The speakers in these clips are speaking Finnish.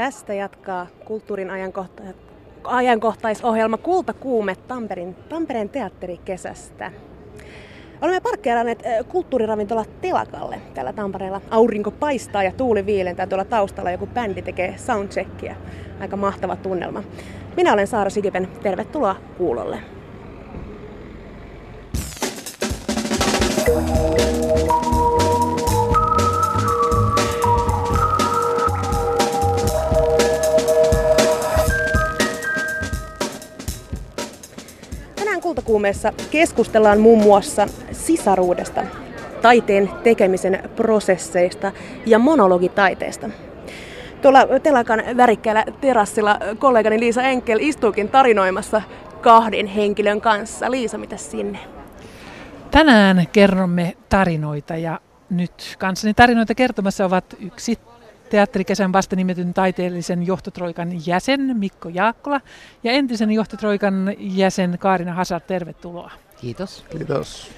Tästä jatkaa kulttuurin ajankohta- ajankohtaisohjelma Kultakuume Tampereen, Tampereen teatterikesästä. Olemme parkkeeranneet kulttuuriravintola Telakalle täällä Tampereella. Aurinko paistaa ja tuuli viilentää tuolla taustalla. Joku bändi tekee soundcheckia. Aika mahtava tunnelma. Minä olen Saara Sikipen. Tervetuloa kuulolle. Tänään kultakuumeessa keskustellaan muun muassa sisaruudesta, taiteen tekemisen prosesseista ja monologitaiteesta. Tuolla telakan värikkäällä terassilla kollegani Liisa Enkel istuukin tarinoimassa kahden henkilön kanssa. Liisa, mitä sinne? Tänään kerromme tarinoita ja nyt kanssani tarinoita kertomassa ovat yksi teatterikesän vasta nimetyn taiteellisen johtotroikan jäsen Mikko Jaakkola ja entisen johtotroikan jäsen Kaarina Hasar. Tervetuloa. Kiitos. Kiitos.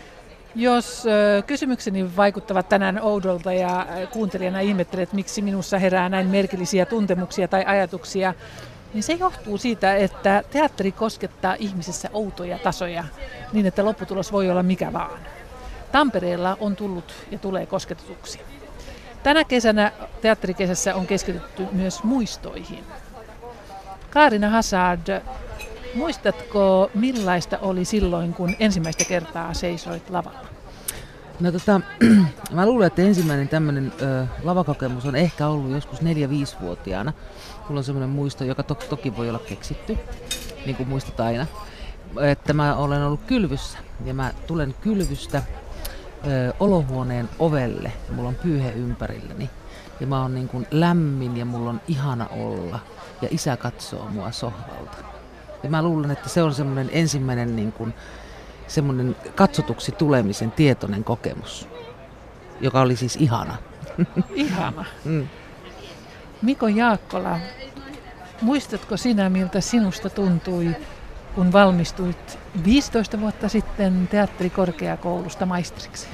Jos kysymykseni vaikuttavat tänään oudolta ja kuuntelijana ihmettelet, miksi minussa herää näin merkillisiä tuntemuksia tai ajatuksia, niin se johtuu siitä, että teatteri koskettaa ihmisessä outoja tasoja niin, että lopputulos voi olla mikä vaan. Tampereella on tullut ja tulee kosketetuksi. Tänä kesänä teatterikesässä on keskitytty myös muistoihin. Kaarina Hazard, muistatko millaista oli silloin, kun ensimmäistä kertaa seisoit lavalla? No tota, mä luulen, että ensimmäinen tämmöinen lavakokemus on ehkä ollut joskus 4-5-vuotiaana. Mulla on semmoinen muisto, joka to- toki voi olla keksitty, niin kuin muistat aina. Että mä olen ollut kylvyssä ja mä tulen kylvystä ö, olohuoneen ovelle ja mulla on pyyhe ympärilläni. Ja mä oon niin kuin lämmin ja mulla on ihana olla ja isä katsoo mua sohvalta. Ja mä luulen, että se on semmoinen ensimmäinen niin kuin, semmoinen katsotuksi tulemisen tietoinen kokemus, joka oli siis ihana. Ihana. Mm. Miko Jaakkola, muistatko sinä, miltä sinusta tuntui, kun valmistuit 15 vuotta sitten teatterikorkeakoulusta maisteriksi?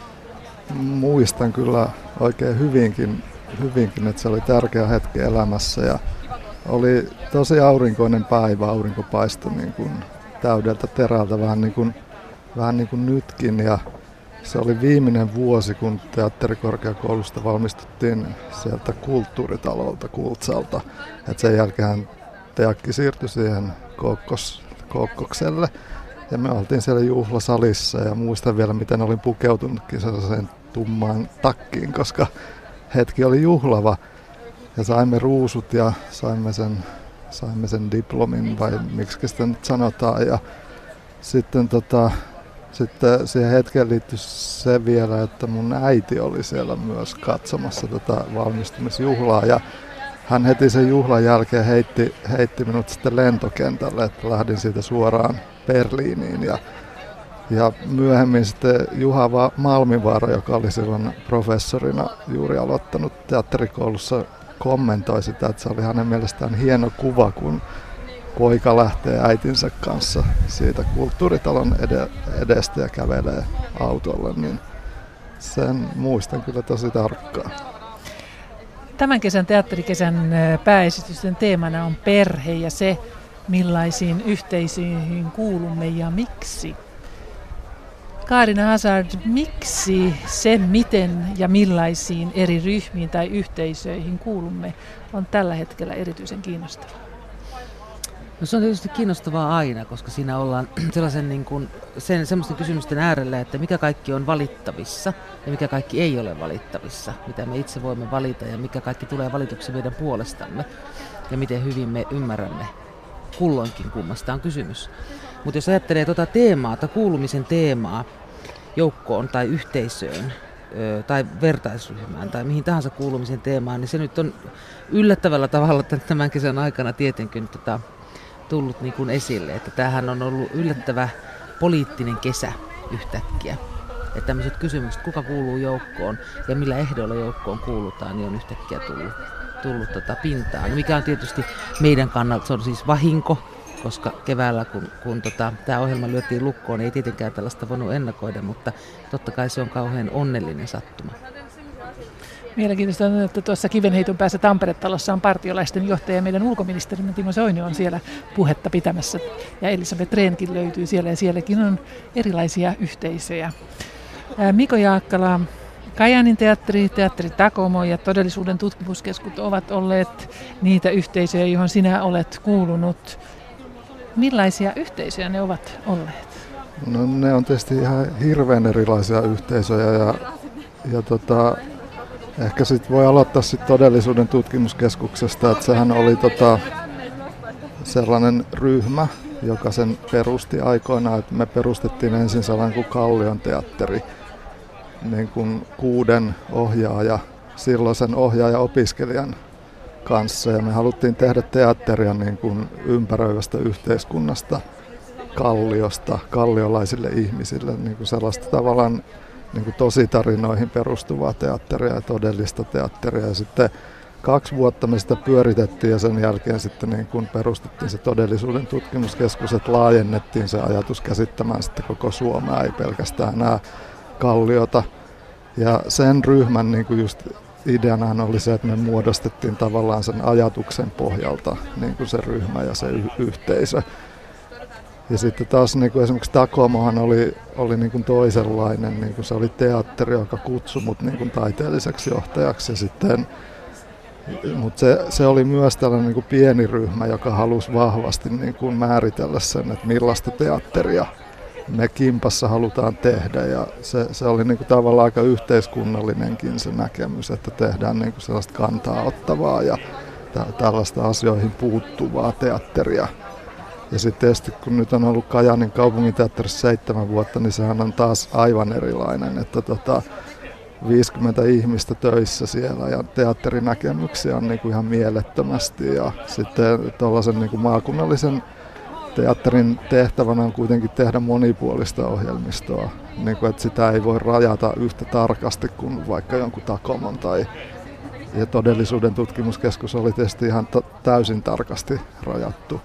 Muistan kyllä oikein hyvinkin, hyvinkin, että se oli tärkeä hetki elämässä ja oli tosi aurinkoinen päivä, aurinko paistoi niin kuin täydeltä terältä vähän niin kuin, vähän niin kuin nytkin ja se oli viimeinen vuosi, kun teatterikorkeakoulusta valmistuttiin sieltä kulttuuritalolta Kultsalta. Et sen jälkeen Teakki siirtyi siihen Kokkos, Kokkokselle ja me oltiin siellä juhlasalissa ja muistan vielä, miten olin pukeutunutkin sellaiseen tummaan takkiin, koska hetki oli juhlava. Ja saimme ruusut ja saimme sen, saimme sen diplomin vai miksi sitä nyt sanotaan. Ja sitten, tota, sitten siihen hetkeen liittyi se vielä, että mun äiti oli siellä myös katsomassa tätä valmistumisjuhlaa. Ja hän heti sen juhlan jälkeen heitti, heitti minut sitten lentokentälle, että lähdin siitä suoraan Berliiniin. Ja, ja myöhemmin sitten Juha Va- Malmivaara, joka oli silloin professorina juuri aloittanut teatterikoulussa, kommentoi sitä, että se oli hänen mielestään hieno kuva, kun poika lähtee äitinsä kanssa siitä kulttuuritalon ed- edestä ja kävelee autolle, niin sen muistan kyllä tosi tarkkaan. Tämän kesän teatterikesän pääesitysten teemana on perhe ja se, millaisiin yhteisöihin kuulumme ja miksi. Kaarina Hazard, miksi se, miten ja millaisiin eri ryhmiin tai yhteisöihin kuulumme, on tällä hetkellä erityisen kiinnostavaa? No se on tietysti kiinnostavaa aina, koska siinä ollaan sellaisen niin kuin, sen, semmoisten kysymysten äärellä, että mikä kaikki on valittavissa ja mikä kaikki ei ole valittavissa, mitä me itse voimme valita ja mikä kaikki tulee valituksi meidän puolestamme ja miten hyvin me ymmärrämme kulloinkin kummasta on kysymys. Mutta jos ajattelee tuota teemaa tai kuulumisen teemaa joukkoon tai yhteisöön tai vertaisryhmään tai mihin tahansa kuulumisen teemaan, niin se nyt on yllättävällä tavalla tämän kesän aikana tietenkin tota, tullut niin kuin esille, että tämähän on ollut yllättävä poliittinen kesä yhtäkkiä. Että tämmöiset kysymykset, kuka kuuluu joukkoon ja millä ehdoilla joukkoon kuulutaan, niin on yhtäkkiä tullut, tullut tota pintaan. Mikä on tietysti meidän kannalta, se on siis vahinko, koska keväällä kun, kun tota, tämä ohjelma lyötiin lukkoon, ei tietenkään tällaista voinut ennakoida, mutta totta kai se on kauhean onnellinen sattuma. Mielenkiintoista on, että tuossa Kivenheiton päässä Tampere-talossa on partiolaisten johtaja. Meidän ulkoministerimme Timo Soini on siellä puhetta pitämässä. Ja Elisabeth Reenkin löytyy siellä ja sielläkin on erilaisia yhteisöjä. Miko Jaakkala, Kajanin teatteri, teatteri Takomo ja todellisuuden tutkimuskeskut ovat olleet niitä yhteisöjä, johon sinä olet kuulunut. Millaisia yhteisöjä ne ovat olleet? No ne on tietysti ihan hirveän erilaisia yhteisöjä ja, ja tota, ehkä sitten voi aloittaa sit todellisuuden tutkimuskeskuksesta, että sehän oli tota, sellainen ryhmä, joka sen perusti aikoinaan, että me perustettiin ensin sellainen kuin Kallion teatteri, niin kuin kuuden ohjaaja, silloisen ohjaaja-opiskelijan kanssa ja me haluttiin tehdä teatteria niin kuin ympäröivästä yhteiskunnasta, kalliosta, kalliolaisille ihmisille, niin kuin sellaista tavallaan niin kuin tositarinoihin perustuvaa teatteria ja todellista teatteria. Ja sitten kaksi vuotta me sitä pyöritettiin ja sen jälkeen sitten niin kuin perustettiin se todellisuuden tutkimuskeskus, että laajennettiin se ajatus käsittämään sitten koko Suomea, ei pelkästään nämä kalliota. Ja sen ryhmän niin kuin just ideana oli se, että me muodostettiin tavallaan sen ajatuksen pohjalta niin kuin se ryhmä ja se y- yhteisö. Ja sitten taas niin kuin esimerkiksi Takomohan oli, oli niin kuin toisenlainen, niin kuin se oli teatteri, joka kutsui mut niin kuin taiteelliseksi johtajaksi. Ja sitten, mutta se, se oli myös tällainen niin kuin pieni ryhmä, joka halusi vahvasti niin kuin määritellä sen, että millaista teatteria me kimpassa halutaan tehdä. Ja se, se oli niin kuin tavallaan aika yhteiskunnallinenkin se näkemys, että tehdään niin kuin sellaista kantaa ottavaa ja tällaista asioihin puuttuvaa teatteria. Ja sitten tietysti kun nyt on ollut Kajanin kaupunginteatterissa seitsemän vuotta, niin sehän on taas aivan erilainen, että tota, 50 ihmistä töissä siellä ja teatterinäkemyksiä on niin kuin ihan mielettömästi ja sitten tuollaisen niin kuin maakunnallisen teatterin tehtävänä on kuitenkin tehdä monipuolista ohjelmistoa, niin kuin, että sitä ei voi rajata yhtä tarkasti kuin vaikka jonkun Takomon tai ja todellisuuden tutkimuskeskus oli tietysti ihan täysin tarkasti rajattu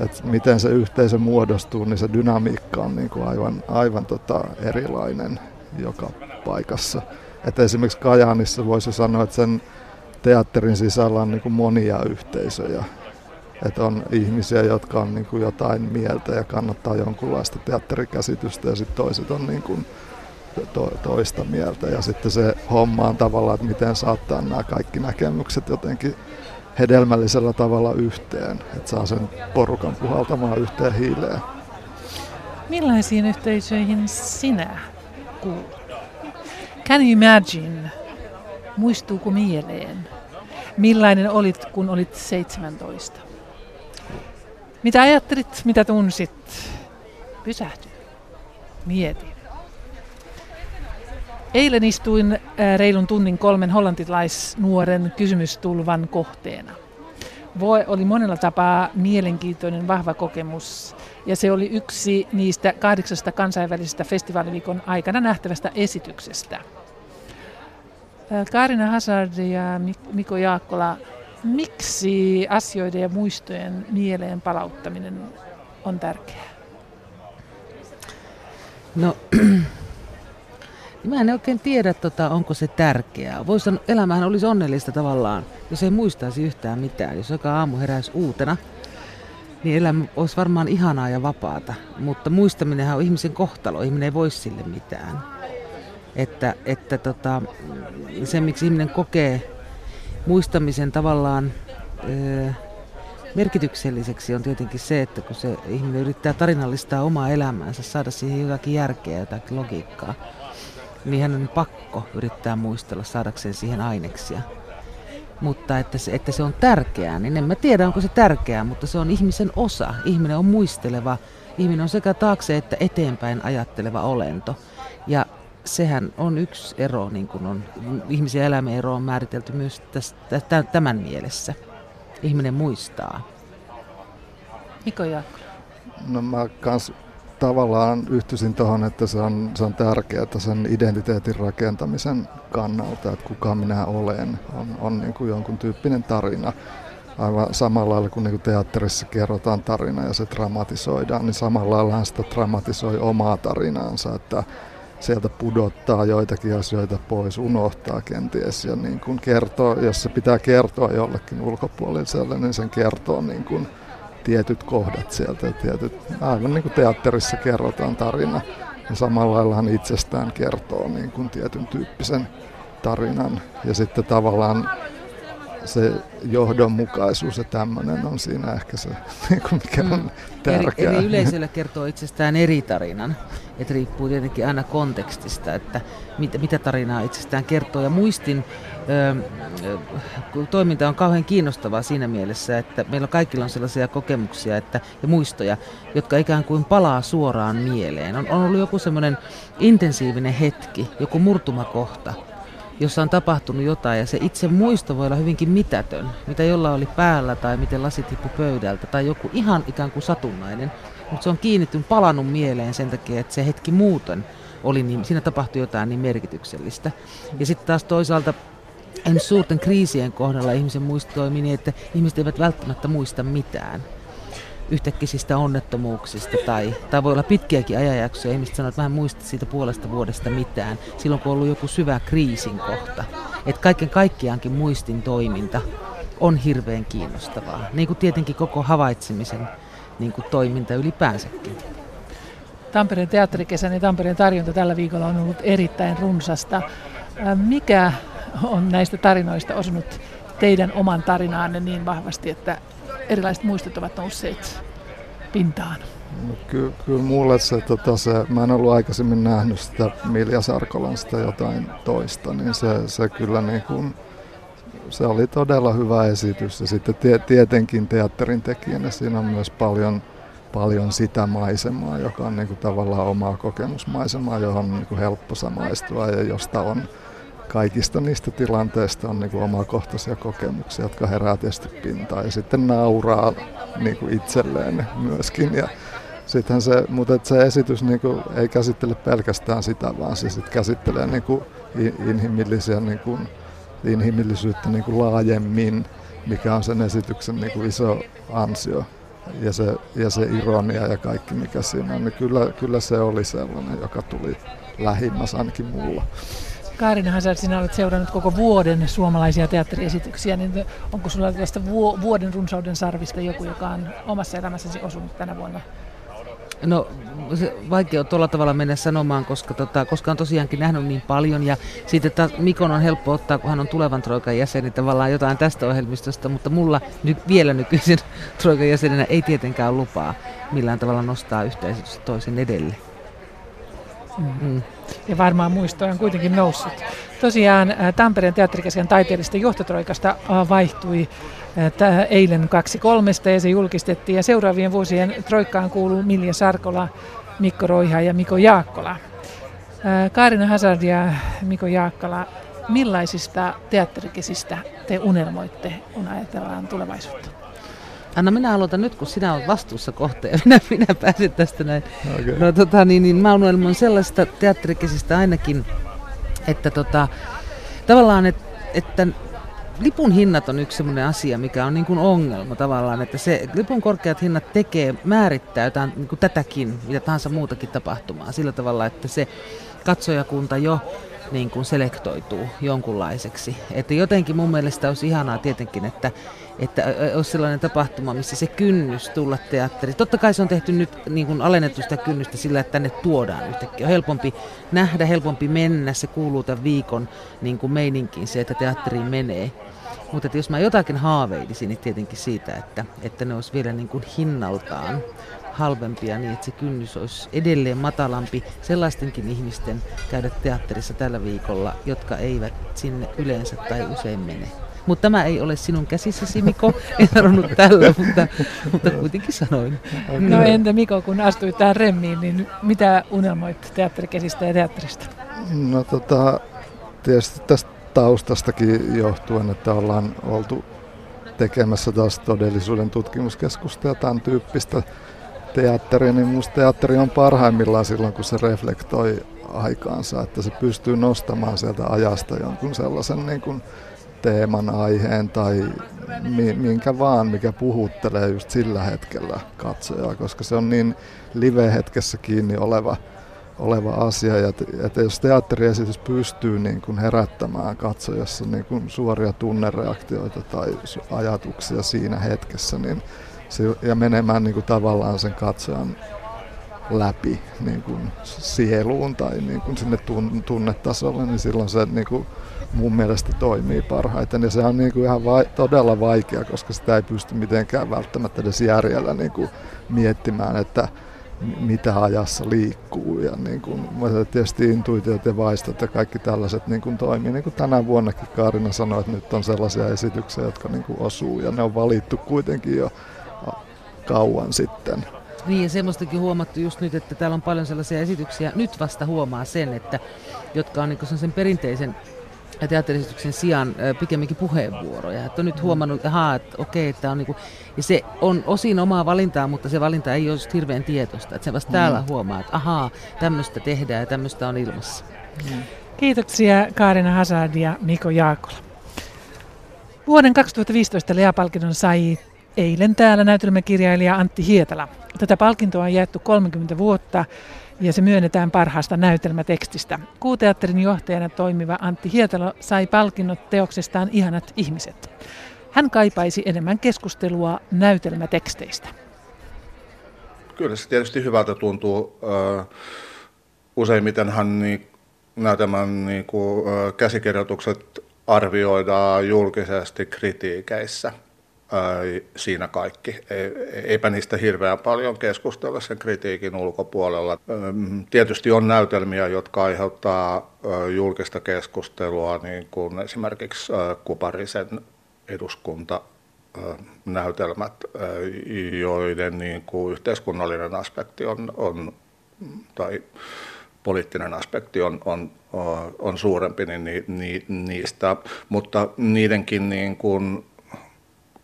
että miten se yhteisö muodostuu, niin se dynamiikka on niin kuin aivan, aivan tota erilainen joka paikassa. Et esimerkiksi Kajaanissa voisi sanoa, että sen teatterin sisällä on niin kuin monia yhteisöjä. Että on ihmisiä, jotka on niin kuin jotain mieltä ja kannattaa jonkunlaista teatterikäsitystä ja sitten toiset on niin kuin to, toista mieltä. Ja sitten se homma on tavallaan, että miten saattaa nämä kaikki näkemykset jotenkin hedelmällisellä tavalla yhteen, että saa sen porukan puhaltamaan yhteen hiileen. Millaisiin yhteisöihin sinä kuulut? Can you imagine? Muistuuko mieleen? Millainen olit, kun olit 17? Mitä ajattelit, mitä tunsit? Pysähty. Mieti. Eilen istuin äh, reilun tunnin kolmen hollantilaisnuoren kysymystulvan kohteena. Voi oli monella tapaa mielenkiintoinen, vahva kokemus. Ja se oli yksi niistä kahdeksasta kansainvälisestä festivaaliviikon aikana nähtävästä esityksestä. Äh, Kaarina Hazard ja Miko Jaakkola, miksi asioiden ja muistojen mieleen palauttaminen on tärkeää? No Mä en oikein tiedä, tota, onko se tärkeää. Voisi sanoa, elämähän olisi onnellista tavallaan, jos ei muistaisi yhtään mitään. Jos joka aamu heräisi uutena, niin elämä olisi varmaan ihanaa ja vapaata. Mutta muistaminenhan on ihmisen kohtalo, ihminen ei voi sille mitään. Että, että tota, se, miksi ihminen kokee muistamisen tavallaan öö, merkitykselliseksi on tietenkin se, että kun se ihminen yrittää tarinallistaa omaa elämäänsä, saada siihen jotakin järkeä, jotakin logiikkaa, niin hän on pakko yrittää muistella saadakseen siihen aineksia. Mutta että se, että se on tärkeää, niin en mä tiedä onko se tärkeää, mutta se on ihmisen osa. Ihminen on muisteleva, ihminen on sekä taakse että eteenpäin ajatteleva olento. Ja sehän on yksi ero, niin kuin on, ihmisen elämän ero on määritelty myös tästä, tämän mielessä. Ihminen muistaa. Niko Jaakko. No mä kans tavallaan yhtyisin tuohon, että se on, se on tärkeää sen identiteetin rakentamisen kannalta, että kuka minä olen, on, on niin kuin jonkun tyyppinen tarina. Aivan samalla lailla kuin, niin kuin teatterissa kerrotaan tarina ja se dramatisoidaan, niin samalla lailla hän sitä dramatisoi omaa tarinaansa, että, sieltä pudottaa joitakin asioita pois, unohtaa kenties ja niin kuin kertoo, jos se pitää kertoa jollekin ulkopuoliselle, niin sen kertoo niin kuin tietyt kohdat sieltä, tietyt, aivan niin kuin teatterissa kerrotaan tarina. Ja samalla lailla hän itsestään kertoo niin kuin tietyn tyyppisen tarinan. Ja sitten tavallaan se johdonmukaisuus ja tämmöinen on siinä ehkä se, niin kuin mikä on mm. tärkeää. Eri, eri yleisöllä kertoo itsestään eri tarinan. Et riippuu tietenkin aina kontekstista, että mit, mitä tarinaa itsestään kertoo. Ja muistin ö, toiminta on kauhean kiinnostavaa siinä mielessä, että meillä kaikilla on sellaisia kokemuksia että, ja muistoja, jotka ikään kuin palaa suoraan mieleen. On, on ollut joku semmoinen intensiivinen hetki, joku murtumakohta, jossa on tapahtunut jotain ja se itse muisto voi olla hyvinkin mitätön, mitä jolla oli päällä tai miten lasi tippui pöydältä tai joku ihan ikään kuin satunnainen, mutta se on kiinnittynyt, palannut mieleen sen takia, että se hetki muuten oli niin, siinä tapahtui jotain niin merkityksellistä. Ja sitten taas toisaalta en suurten kriisien kohdalla ihmisen muisto toimii niin, että ihmiset eivät välttämättä muista mitään yhtäkkiä onnettomuuksista tai, tai voi olla pitkiäkin ajanjaksoja. Ihmiset sanoo, että en muista siitä puolesta vuodesta mitään, silloin kun on ollut joku syvä kriisin kohta. Että kaiken kaikkiaankin muistin toiminta on hirveän kiinnostavaa, niin kuin tietenkin koko havaitsemisen niin kuin toiminta ylipäänsäkin. Tampereen teatterikesän ja Tampereen tarjonta tällä viikolla on ollut erittäin runsasta. Mikä on näistä tarinoista osunut teidän oman tarinaanne niin vahvasti, että erilaiset muistot ovat nousseet pintaan? No, ky- kyllä mulle se, tota, se, mä en ollut aikaisemmin nähnyt sitä Milja Sarkolan sitä jotain toista, niin se, se kyllä niin kuin, se oli todella hyvä esitys. Ja sitten tie, tietenkin teatterin tekijänä siinä on myös paljon, paljon sitä maisemaa, joka on niin kuin tavallaan omaa kokemusmaisemaa, johon on niin kuin helppo samaistua ja josta on kaikista niistä tilanteista on niin kuin omakohtaisia kokemuksia, jotka herää tietysti pintaan ja sitten nauraa niin kuin itselleen myöskin. Ja sittenhän se, mutta se esitys niin kuin, ei käsittele pelkästään sitä, vaan se sit käsittelee niin kuin inhimillisiä, niin kuin, inhimillisyyttä niin kuin laajemmin, mikä on sen esityksen niin kuin iso ansio. Ja se, ja se ironia ja kaikki mikä siinä on, niin kyllä, kyllä se oli sellainen, joka tuli lähimmäs ainakin mulla. Kaarina Hazard, sinä olet seurannut koko vuoden suomalaisia teatteriesityksiä, niin onko sinulla tästä vuoden runsauden sarvista joku, joka on omassa elämässäsi osunut tänä vuonna? No se vaikea on tuolla tavalla mennä sanomaan, koska, tota, koska on tosiaankin nähnyt niin paljon ja sitten taas Mikon on helppo ottaa, kun hän on tulevan Troikan jäsen, niin tavallaan jotain tästä ohjelmistosta, mutta mulla ny, vielä nykyisin Troikan jäsenenä ei tietenkään lupaa millään tavalla nostaa yhteisöstä toisen edelle. Mm. Ja varmaan muistoja on kuitenkin noussut. Tosiaan Tampereen teatterikesken taiteellista johtotroikasta vaihtui eilen kaksi kolmesta ja se julkistettiin. Ja seuraavien vuosien troikkaan kuuluu Milja Sarkola, Mikko Roiha ja Miko Jaakkola. Kaarina Hazard ja Miko Jaakkola, millaisista teatterikesistä te unelmoitte, kun ajatellaan tulevaisuutta? Anna minä aloitan nyt, kun sinä olet vastuussa kohta ja minä, minä pääsen tästä näin. Okay. No tota, niin, niin mä unelmoin sellaista teatterikesistä ainakin, että tota, tavallaan, et, että lipun hinnat on yksi sellainen asia, mikä on niin kuin ongelma tavallaan, että se lipun korkeat hinnat tekee, määrittää jotain niin kuin tätäkin, mitä tahansa muutakin tapahtumaa sillä tavalla, että se katsojakunta jo niin kuin selektoituu jonkunlaiseksi. Että jotenkin mun mielestä olisi ihanaa tietenkin, että, että olisi sellainen tapahtuma, missä se kynnys tulla teatteriin. Totta kai se on tehty nyt niin kuin alennettu sitä kynnystä sillä, että tänne tuodaan yhtäkkiä. On helpompi nähdä, helpompi mennä, se kuuluu tämän viikon niin kuin meininkiin se, että teatteriin menee. Mutta jos mä jotakin haaveilisin, niin tietenkin siitä, että, että ne olisi vielä niin kuin hinnaltaan halvempia niin, että se kynnys olisi edelleen matalampi sellaistenkin ihmisten käydä teatterissa tällä viikolla, jotka eivät sinne yleensä tai usein mene. Mutta tämä ei ole sinun käsissäsi, Miko. En sanonut tällä, mutta, mutta kuitenkin sanoin. No entä Miko, kun astuit tähän remmiin, niin mitä unelmoit teatterikesistä ja teatterista? No tota, tietysti tästä taustastakin johtuen, että ollaan oltu tekemässä taas todellisuuden tutkimuskeskusta ja tämän tyyppistä teatteria, niin minusta teatteri on parhaimmillaan silloin, kun se reflektoi aikaansa, että se pystyy nostamaan sieltä ajasta jonkun sellaisen niin kuin teeman, aiheen tai minkä vaan, mikä puhuttelee just sillä hetkellä katsojaa, koska se on niin live-hetkessä kiinni oleva, oleva asia. Ja että jos teatteriesitys pystyy niin kuin herättämään katsojassa niin kuin suoria tunnereaktioita tai ajatuksia siinä hetkessä, niin ja menemään niin kuin tavallaan sen katsojan läpi niin kuin sieluun tai niin kuin sinne tunnetasolle, niin silloin se niin kuin mun mielestä toimii parhaiten. Ja se on niin kuin ihan vai, todella vaikea, koska sitä ei pysty mitenkään välttämättä edes järjellä niin kuin miettimään, että mitä ajassa liikkuu. Ja niin kuin, tietysti intuitiot ja vaistot ja kaikki tällaiset niin kuin toimii. Niin kuin tänä vuonnakin Kaarina sanoi, että nyt on sellaisia esityksiä, jotka niin kuin osuu ja ne on valittu kuitenkin jo kauan sitten. Niin ja semmoistakin huomattu just nyt, että täällä on paljon sellaisia esityksiä, nyt vasta huomaa sen, että jotka on niin sen perinteisen teatterisityksen sijaan pikemminkin puheenvuoroja. Että on nyt mm. huomannut, että, ahaa, että okei, että on niin kuin, ja se on osin omaa valintaa, mutta se valinta ei ole hirveän tietoista. Että se vasta mm. täällä huomaa, että ahaa, tämmöistä tehdään ja tämmöistä on ilmassa. Mm. Kiitoksia Kaarina Hazard ja Miko Jaakola. Vuoden 2015 Lea-palkinnon sai eilen täällä näytelmäkirjailija Antti Hietala. Tätä palkintoa on jaettu 30 vuotta ja se myönnetään parhaasta näytelmätekstistä. Kuuteatterin johtajana toimiva Antti Hietalo sai palkinnot teoksestaan Ihanat ihmiset. Hän kaipaisi enemmän keskustelua näytelmäteksteistä. Kyllä se tietysti hyvältä tuntuu. Useimmitenhan niin näytelmän niin käsikirjoitukset arvioidaan julkisesti kritiikeissä – siinä kaikki. Eipä niistä hirveän paljon keskustella sen kritiikin ulkopuolella. Tietysti on näytelmiä, jotka aiheuttaa julkista keskustelua, niin kuin esimerkiksi Kuparisen eduskunta näytelmät, joiden niin kuin yhteiskunnallinen aspekti on, on tai poliittinen aspekti on, on, on suurempi niin, niin, niistä, mutta niidenkin niin kuin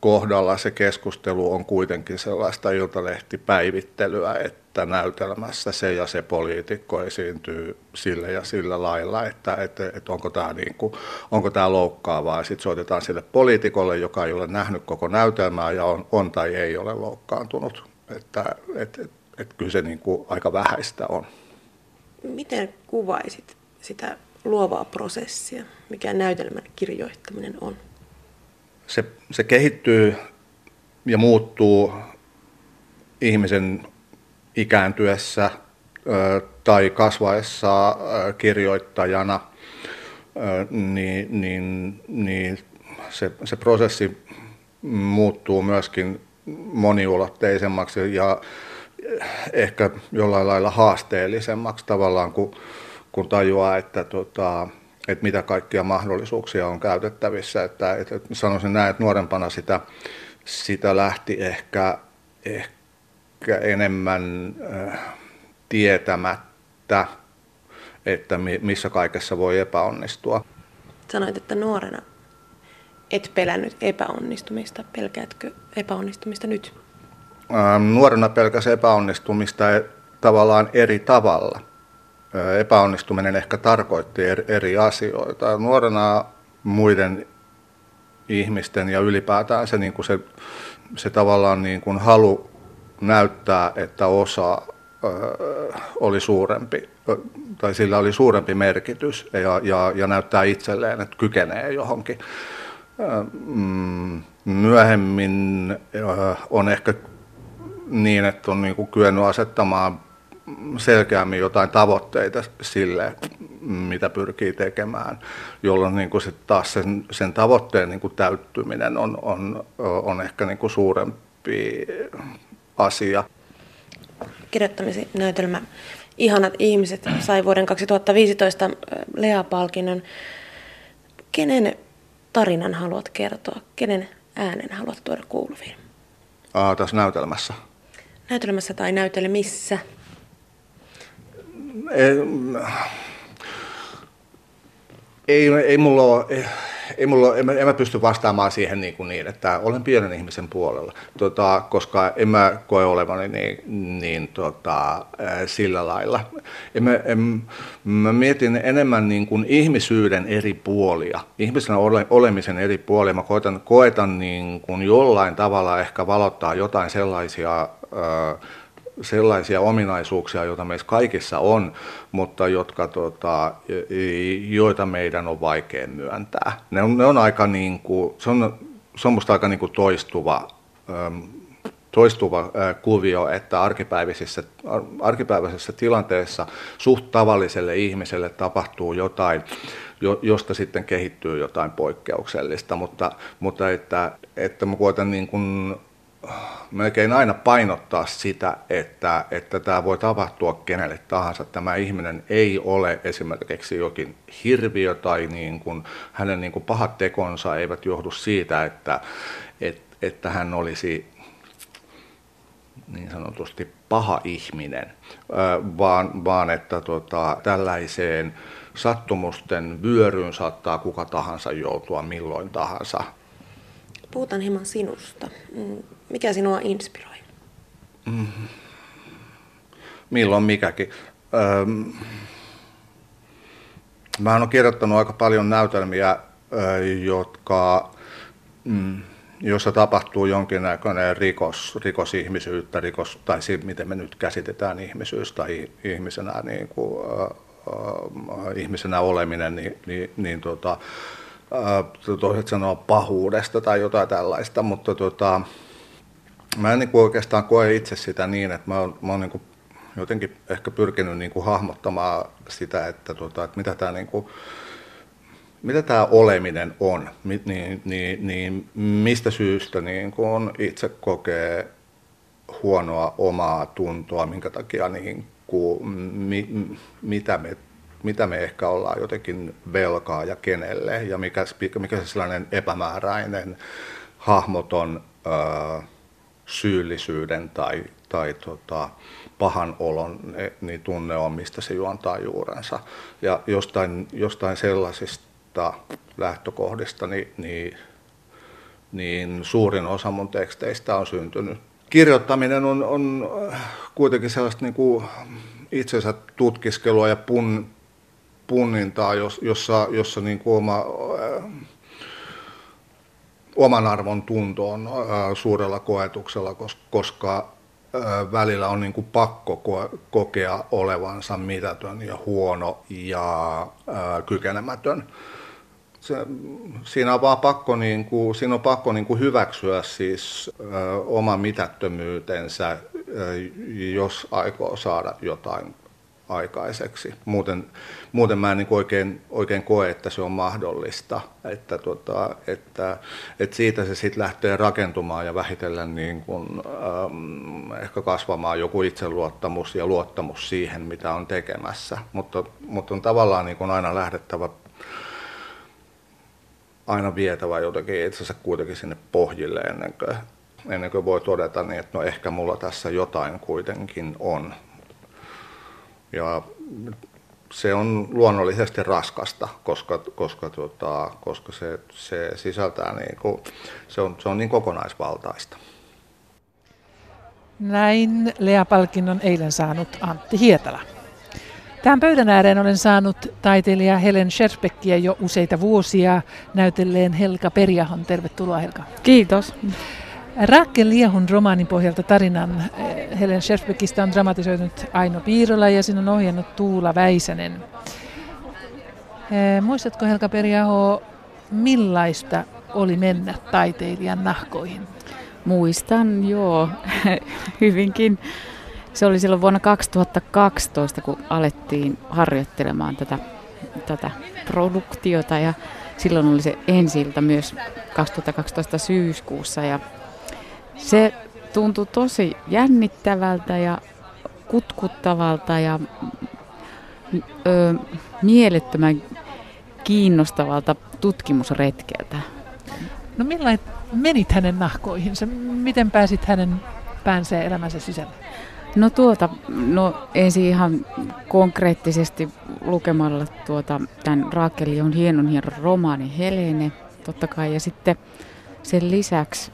kohdalla se keskustelu on kuitenkin sellaista iltalehtipäivittelyä, että näytelmässä se ja se poliitikko esiintyy sillä ja sillä lailla, että, että, että onko tämä niin kuin, onko tämä loukkaavaa. Sitten soitetaan sille poliitikolle, joka ei ole nähnyt koko näytelmää ja on, on tai ei ole loukkaantunut. Että, että, että, että kyllä se niin kuin aika vähäistä on. Miten kuvaisit sitä luovaa prosessia, mikä näytelmän kirjoittaminen on? Se, se kehittyy ja muuttuu ihmisen ikääntyessä tai kasvaessa kirjoittajana, niin, niin, niin se, se prosessi muuttuu myöskin moniulotteisemmaksi ja ehkä jollain lailla haasteellisemmaksi tavallaan, kun, kun tajuaa, että tota, että mitä kaikkia mahdollisuuksia on käytettävissä. Että, että sanoisin näin, että nuorempana sitä, sitä lähti ehkä, ehkä enemmän äh, tietämättä, että mi, missä kaikessa voi epäonnistua. Sanoit, että nuorena et pelännyt epäonnistumista. Pelkäätkö epäonnistumista nyt? Ähm, nuorena pelkäsi epäonnistumista e, tavallaan eri tavalla epäonnistuminen ehkä tarkoitti eri asioita. Nuorena muiden ihmisten ja ylipäätään se, niin kuin se, se tavallaan niin kuin halu näyttää, että osa oli suurempi, tai sillä oli suurempi merkitys ja, ja, ja näyttää itselleen, että kykenee johonkin. Mm, myöhemmin on ehkä niin, että on niin kuin kyennyt asettamaan selkeämmin jotain tavoitteita sille, mitä pyrkii tekemään, jolloin niin kuin sit taas sen, sen tavoitteen niin kuin täyttyminen on, on, on ehkä niin kuin suurempi asia. Kirjoittamisen näytelmä Ihanat ihmiset sai vuoden 2015 Lea-palkinnon. Kenen tarinan haluat kertoa? Kenen äänen haluat tuoda kuuluviin? Aa, tässä näytelmässä. Näytelmässä tai näytelmissä? Ei, ei mulla ole, ei mulla, en, mä, en mä pysty vastaamaan siihen niin, kuin niin että olen pienen ihmisen puolella, tota, koska en mä koe olevani niin, niin tota, sillä lailla. En mä, en, mä mietin enemmän niin kuin ihmisyyden eri puolia, ihmisen ole, olemisen eri puolia. Mä koetan, koetan niin kuin jollain tavalla ehkä valottaa jotain sellaisia sellaisia ominaisuuksia, joita meissä kaikissa on, mutta jotka, tota, joita meidän on vaikea myöntää. Ne on, ne on aika niin kuin, se on, se on musta aika niin kuin toistuva, toistuva kuvio, että arkipäiväisessä, arkipäiväisessä tilanteessa suht tavalliselle ihmiselle tapahtuu jotain, josta sitten kehittyy jotain poikkeuksellista, mutta, mutta että, että mä koitan niin kuin melkein aina painottaa sitä, että, että tämä voi tapahtua kenelle tahansa. Tämä ihminen ei ole esimerkiksi jokin hirviö tai niin kuin, hänen niin kuin pahat tekonsa eivät johdu siitä, että, että, että hän olisi niin sanotusti paha ihminen, vaan, vaan että tota, tällaiseen sattumusten vyöryyn saattaa kuka tahansa joutua milloin tahansa. Puhutaan hieman sinusta. Mikä sinua inspiroi? Mm. Milloin mikäkin. Öm, mä olen kirjoittanut aika paljon näytelmiä, jotka, mm, jossa tapahtuu jonkinnäköinen rikos, rikos ihmisyyttä, rikos, tai siitä, miten me nyt käsitetään ihmisyys tai ihmisenä, niin kuin, äh, ihmisenä oleminen, niin, niin, niin tota, äh, toiset sanoo pahuudesta tai jotain tällaista, mutta tota, mä en niin kuin oikeastaan koe itse sitä niin, että mä oon, mä oon niin kuin jotenkin ehkä pyrkinyt niin kuin hahmottamaan sitä, että, tota, että mitä tämä niin mitä tämä oleminen on, niin, niin, niin mistä syystä niin kun itse kokee huonoa omaa tuntoa, minkä takia niin kuin, mi, mitä, me, mitä me ehkä ollaan jotenkin velkaa ja kenelle, ja mikä, mikä se sellainen epämääräinen, hahmoton, ää, syyllisyyden tai, tai tota, pahan olon niin tunne on, mistä se juontaa juurensa. Ja jostain, jostain sellaisista lähtökohdista niin, niin, niin suurin osa mun teksteistä on syntynyt. Kirjoittaminen on, on kuitenkin sellaista niin kuin itsensä tutkiskelua ja pun, punnintaa, jossa, jossa niin kuin oma oman arvon tuntoon suurella koetuksella, koska välillä on niin kuin pakko kokea olevansa mitätön ja huono ja kykenemätön. Se, siinä on vaan pakko, niin kuin, siinä on pakko niin kuin hyväksyä siis oma mitättömyytensä, jos aikoo saada jotain aikaiseksi. Muuten, muuten mä en niin oikein, oikein koe, että se on mahdollista. Että, tota, että, että siitä se sitten lähtee rakentumaan ja vähitellen niin kuin, ähm, ehkä kasvamaan joku itseluottamus ja luottamus siihen, mitä on tekemässä. Mutta, mutta on tavallaan niin kuin aina lähdettävä aina vietävä jotenkin itse asiassa kuitenkin sinne pohjille ennen kuin, ennen kuin voi todeta, niin että no ehkä mulla tässä jotain kuitenkin on. Ja se on luonnollisesti raskasta, koska, koska, tota, koska se, se sisältää, niin kuin, se, on, se on niin kokonaisvaltaista. Näin Lea-palkinnon eilen saanut Antti Hietala. Tähän pöydän ääreen olen saanut taiteilija Helen Schersbeckia jo useita vuosia näytelleen Helka Perjahon. Tervetuloa Helka. Kiitos. Raakel Liehun romaanin pohjalta tarinan eh, Helen Schersbeckistä on dramatisoinut Aino Piirola ja sinun on ohjannut Tuula Väisänen. Eh, muistatko Helka Periaho, millaista oli mennä taiteilijan nahkoihin? Muistan, joo, hyvinkin. Se oli silloin vuonna 2012, kun alettiin harjoittelemaan tätä, tätä produktiota ja silloin oli se ensiltä myös 2012 syyskuussa ja se tuntui tosi jännittävältä ja kutkuttavalta ja ö, mielettömän kiinnostavalta tutkimusretkeltä. No millainen menit hänen nahkoihinsa? Miten pääsit hänen päänsä ja elämänsä sisälle? No tuota, no ensin ihan konkreettisesti lukemalla tuota, tämän Raakeli on hienon hieno romaani Helene, totta kai, ja sitten sen lisäksi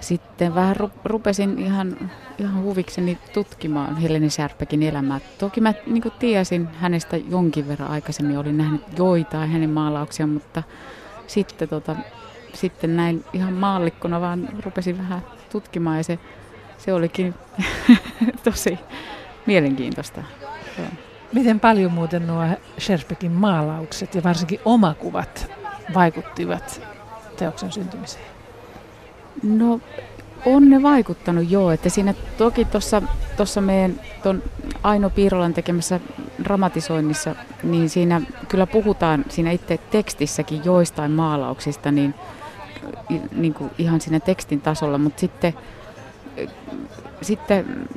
sitten vähän rupesin ihan, ihan huvikseni tutkimaan Helene Särpäkin elämää. Toki mä niin tiesin hänestä jonkin verran aikaisemmin, olin nähnyt joitain hänen maalauksia, mutta sitten, tota, sitten näin ihan maallikkona vaan rupesin vähän tutkimaan ja se, se olikin tosi mielenkiintoista. Miten paljon muuten nuo Sherpekin maalaukset ja varsinkin omakuvat vaikuttivat teoksen syntymiseen? No on ne vaikuttanut joo, että siinä toki tuossa meidän ton Aino Piirolan tekemässä dramatisoinnissa, niin siinä kyllä puhutaan siinä itse tekstissäkin joistain maalauksista, niin, niin kuin ihan siinä tekstin tasolla, mutta sitten, sitten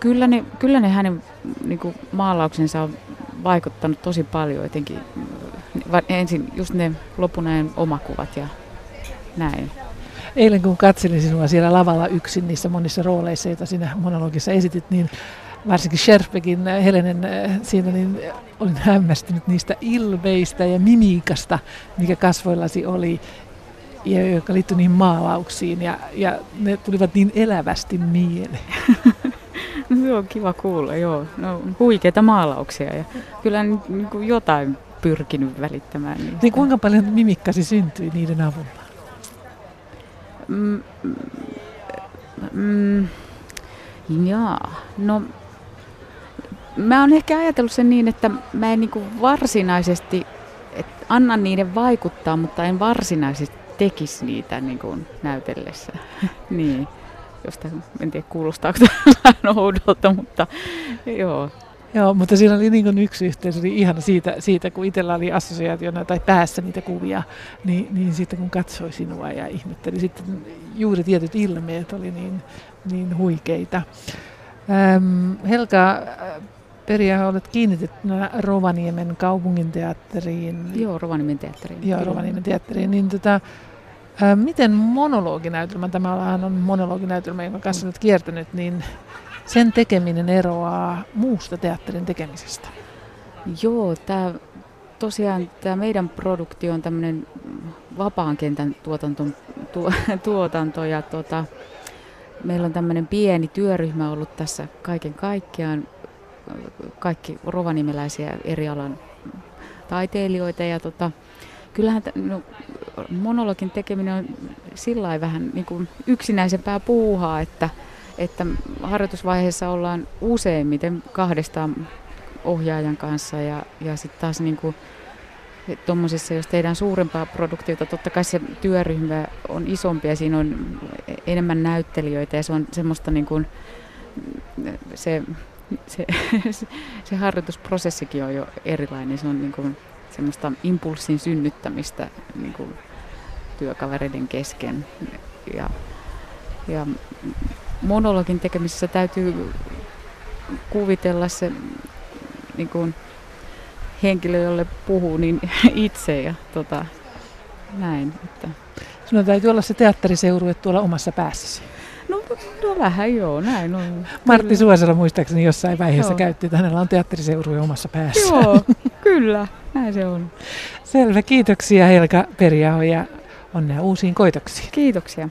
kyllä, ne, kyllä ne hänen niin kuin maalauksensa on vaikuttanut tosi paljon, etenkin ensin just ne lopunajan omakuvat ja näin. Eilen kun katselin sinua siellä lavalla yksin niissä monissa rooleissa, joita sinä monologissa esitit, niin varsinkin Sherpekin äh, Helenen äh, siinä, niin olin hämmästynyt niistä ilveistä ja mimiikasta, mikä kasvoillasi oli, ja joka liittyi niihin maalauksiin, ja, ja ne tulivat niin elävästi mieleen. No, se on kiva kuulla, joo. No, huikeita maalauksia, ja kyllä niin kuin jotain pyrkinyt välittämään niistä. Niin kuinka paljon mimikkasi syntyi niiden avulla? Mm, mm, jaa, no mä oon ehkä ajatellut sen niin, että mä en niinku varsinaisesti, annan niiden vaikuttaa, mutta en varsinaisesti tekisi niitä niinku näytellessä. niin, josta en tiedä kuulostaako tämä oudolta, mutta joo. Joo, mutta siinä oli niin yksi yhteys, oli ihana siitä, siitä kun itsellä oli assosiaationa tai päässä niitä kuvia, niin, niin sitten kun katsoi sinua ja ihmetteli, sitten juuri tietyt ilmeet oli niin, niin huikeita. Ähm, Helka, Peria, olet kiinnitettynä Rovaniemen kaupunginteatteriin. Joo, Rovaniemen teatteriin. Joo, Rovaniemen teatteriin. Niin tota, ää, miten monologinäytelmä, tämä on monologinäytelmä, jonka kanssa olet kiertänyt, niin sen tekeminen eroaa muusta teatterin tekemisestä? Joo, tämä tosiaan tämä meidän produktio on tämmöinen vapaan kentän tuotanto, tuo, tuotanto ja tota, meillä on tämmöinen pieni työryhmä ollut tässä kaiken kaikkiaan, kaikki rovanimeläisiä eri alan taiteilijoita ja tota, kyllähän no, monologin tekeminen on sillä vähän niin kuin yksinäisempää puuhaa, että että harjoitusvaiheessa ollaan useimmiten kahdestaan ohjaajan kanssa ja, ja sitten taas niin kuin, tuommoisissa, jos tehdään suurempaa produktiota, totta kai se työryhmä on isompi ja siinä on enemmän näyttelijöitä ja se on semmoista niin kuin, se, se, se harjoitusprosessikin on jo erilainen. Se on niin kuin semmoista impulssin synnyttämistä niin kuin työkavereiden kesken. Ja, ja monologin tekemisessä täytyy kuvitella se niin kuin henkilö, jolle puhuu, niin itse ja tota, näin. Että. Sinun täytyy olla se teatteriseurue tuolla omassa päässäsi. No, no vähän joo, näin on. Martti Suosala muistaakseni jossain vaiheessa joo. käytti, että hänellä on teatteriseurue omassa päässä. Joo, kyllä, näin se on. Selvä, kiitoksia Helka Periaho ja onnea uusiin koitoksiin. Kiitoksia.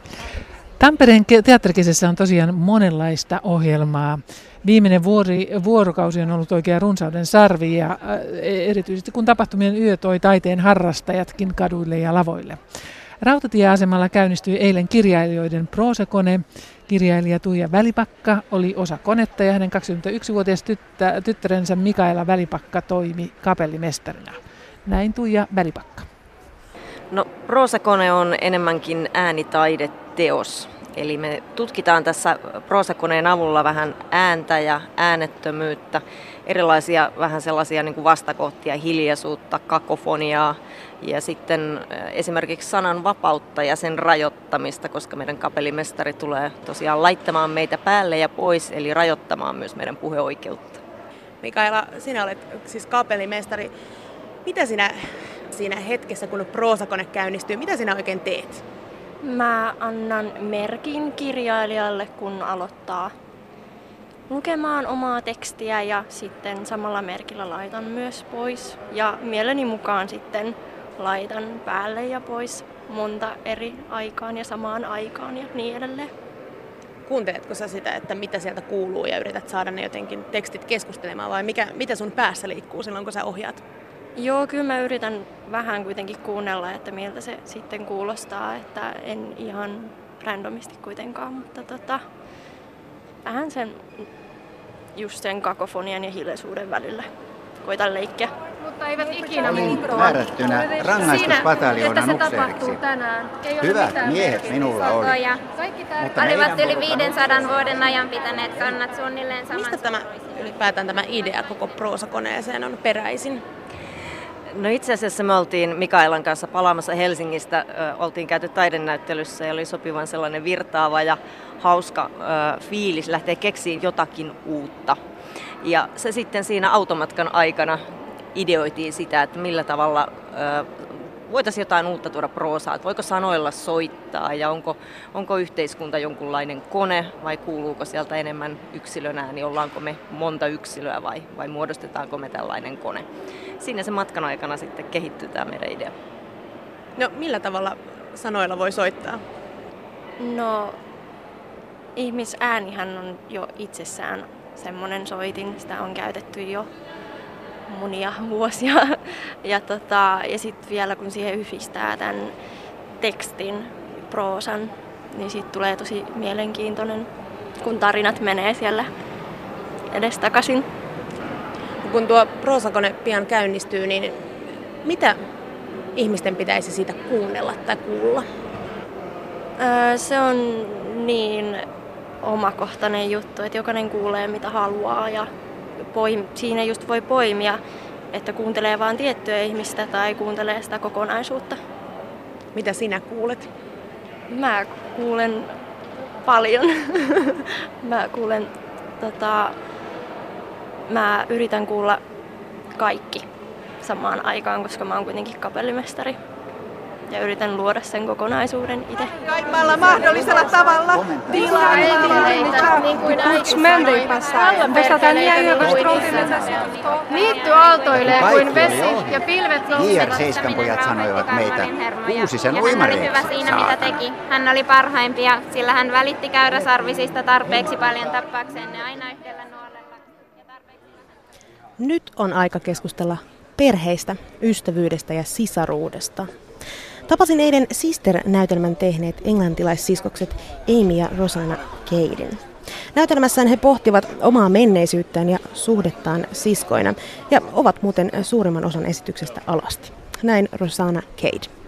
Tampereen teatterikesessä on tosiaan monenlaista ohjelmaa. Viimeinen vuori, vuorokausi on ollut oikein runsauden sarvi ja e, erityisesti kun tapahtumien yö toi taiteen harrastajatkin kaduille ja lavoille. Rautatieasemalla käynnistyi eilen kirjailijoiden proosakone. Kirjailija Tuija Välipakka oli osa konetta ja hänen 21-vuotias tyttä, tyttärensä Mikaela Välipakka toimi kapellimestarina. Näin Tuija Välipakka. No, proosakone on enemmänkin äänitaideteos. Eli me tutkitaan tässä proosakoneen avulla vähän ääntä ja äänettömyyttä, erilaisia vähän sellaisia niin kuin vastakohtia, hiljaisuutta, kakofoniaa ja sitten esimerkiksi sanan vapautta ja sen rajoittamista, koska meidän kapellimestari tulee tosiaan laittamaan meitä päälle ja pois, eli rajoittamaan myös meidän puheoikeutta. Mikaela, sinä olet siis kapellimestari. Mitä sinä siinä hetkessä, kun proosakone käynnistyy, mitä sinä oikein teet? Mä annan merkin kirjailijalle, kun aloittaa lukemaan omaa tekstiä ja sitten samalla merkillä laitan myös pois. Ja mieleni mukaan sitten laitan päälle ja pois monta eri aikaan ja samaan aikaan ja niin edelleen. Kuunteletko sä sitä, että mitä sieltä kuuluu ja yrität saada ne jotenkin tekstit keskustelemaan vai mikä, mitä sun päässä liikkuu silloin, kun sä ohjaat? Joo, kyllä mä yritän vähän kuitenkin kuunnella, että miltä se sitten kuulostaa, että en ihan randomisti kuitenkaan, mutta tota, vähän sen, just sen kakofonian ja hiljaisuuden välillä. Koitan leikkiä. Mutta eivät ikinä muuttua. määrättynä rangaistuspataljoonaan Siinä, että se tapahtuu upseeriksi. tänään. Ei ole Hyvät mitään miehet minulla oli. Ja Kaikki Mutta olivat yli porukan 500 vuoden ajan pitäneet kannat suunnilleen saman Mistä tämä ylipäätään tämä idea koko proosakoneeseen on peräisin? No itse asiassa me oltiin Mikaelan kanssa palaamassa Helsingistä, oltiin käyty taidenäyttelyssä ja oli sopivan sellainen virtaava ja hauska fiilis lähteä keksiin jotakin uutta. Ja se sitten siinä automatkan aikana ideoitiin sitä, että millä tavalla voitaisiin jotain uutta tuoda proosaan, että voiko sanoilla soittaa ja onko, onko yhteiskunta jonkunlainen kone vai kuuluuko sieltä enemmän yksilön ääni, ollaanko me monta yksilöä vai, vai muodostetaanko me tällainen kone. Siinä se matkan aikana sitten kehittyy tämä meidän idea. No millä tavalla sanoilla voi soittaa? No, ihmisäänihän on jo itsessään semmoinen soitin, sitä on käytetty jo monia vuosia. Ja, tota, ja sitten vielä kun siihen yhdistää tämän tekstin, proosan, niin siitä tulee tosi mielenkiintoinen, kun tarinat menee siellä edestakaisin. Kun tuo proosakone pian käynnistyy, niin mitä ihmisten pitäisi siitä kuunnella tai kuulla? Öö, se on niin omakohtainen juttu, että jokainen kuulee mitä haluaa ja poim- siinä just voi poimia, että kuuntelee vain tiettyä ihmistä tai kuuntelee sitä kokonaisuutta. Mitä sinä kuulet? Mä kuulen paljon. mä kuulen, tota, mä yritän kuulla kaikki samaan aikaan, koska mä oon kuitenkin kapellimestari. Ja yritän luoda sen kokonaisuuden itse. Kaikilla mahdollisella tavalla tilaa niin kuin äiti sanoi, Vastataan rauhanperkeleitä Niitty aaltoilee kuin vesi ja pilvet nousevat. JR7 pojat sanoivat meitä oli uimareiksi. hyvä siinä, mitä teki. Hän oli parhaimpia, sillä hän välitti käyräsarvisista tarpeeksi paljon tappaakseen ne aina yhdellä nuolella. Ja tarpeeksi Nyt on aika keskustella perheistä, ystävyydestä ja sisaruudesta. Tapasin eilen Sister-näytelmän tehneet englantilaissiskokset Amy ja Rosanna Caden. Näytelmässään he pohtivat omaa menneisyyttään ja suhdettaan siskoina ja ovat muuten suurimman osan esityksestä alasti. Näin Rosanna Cade.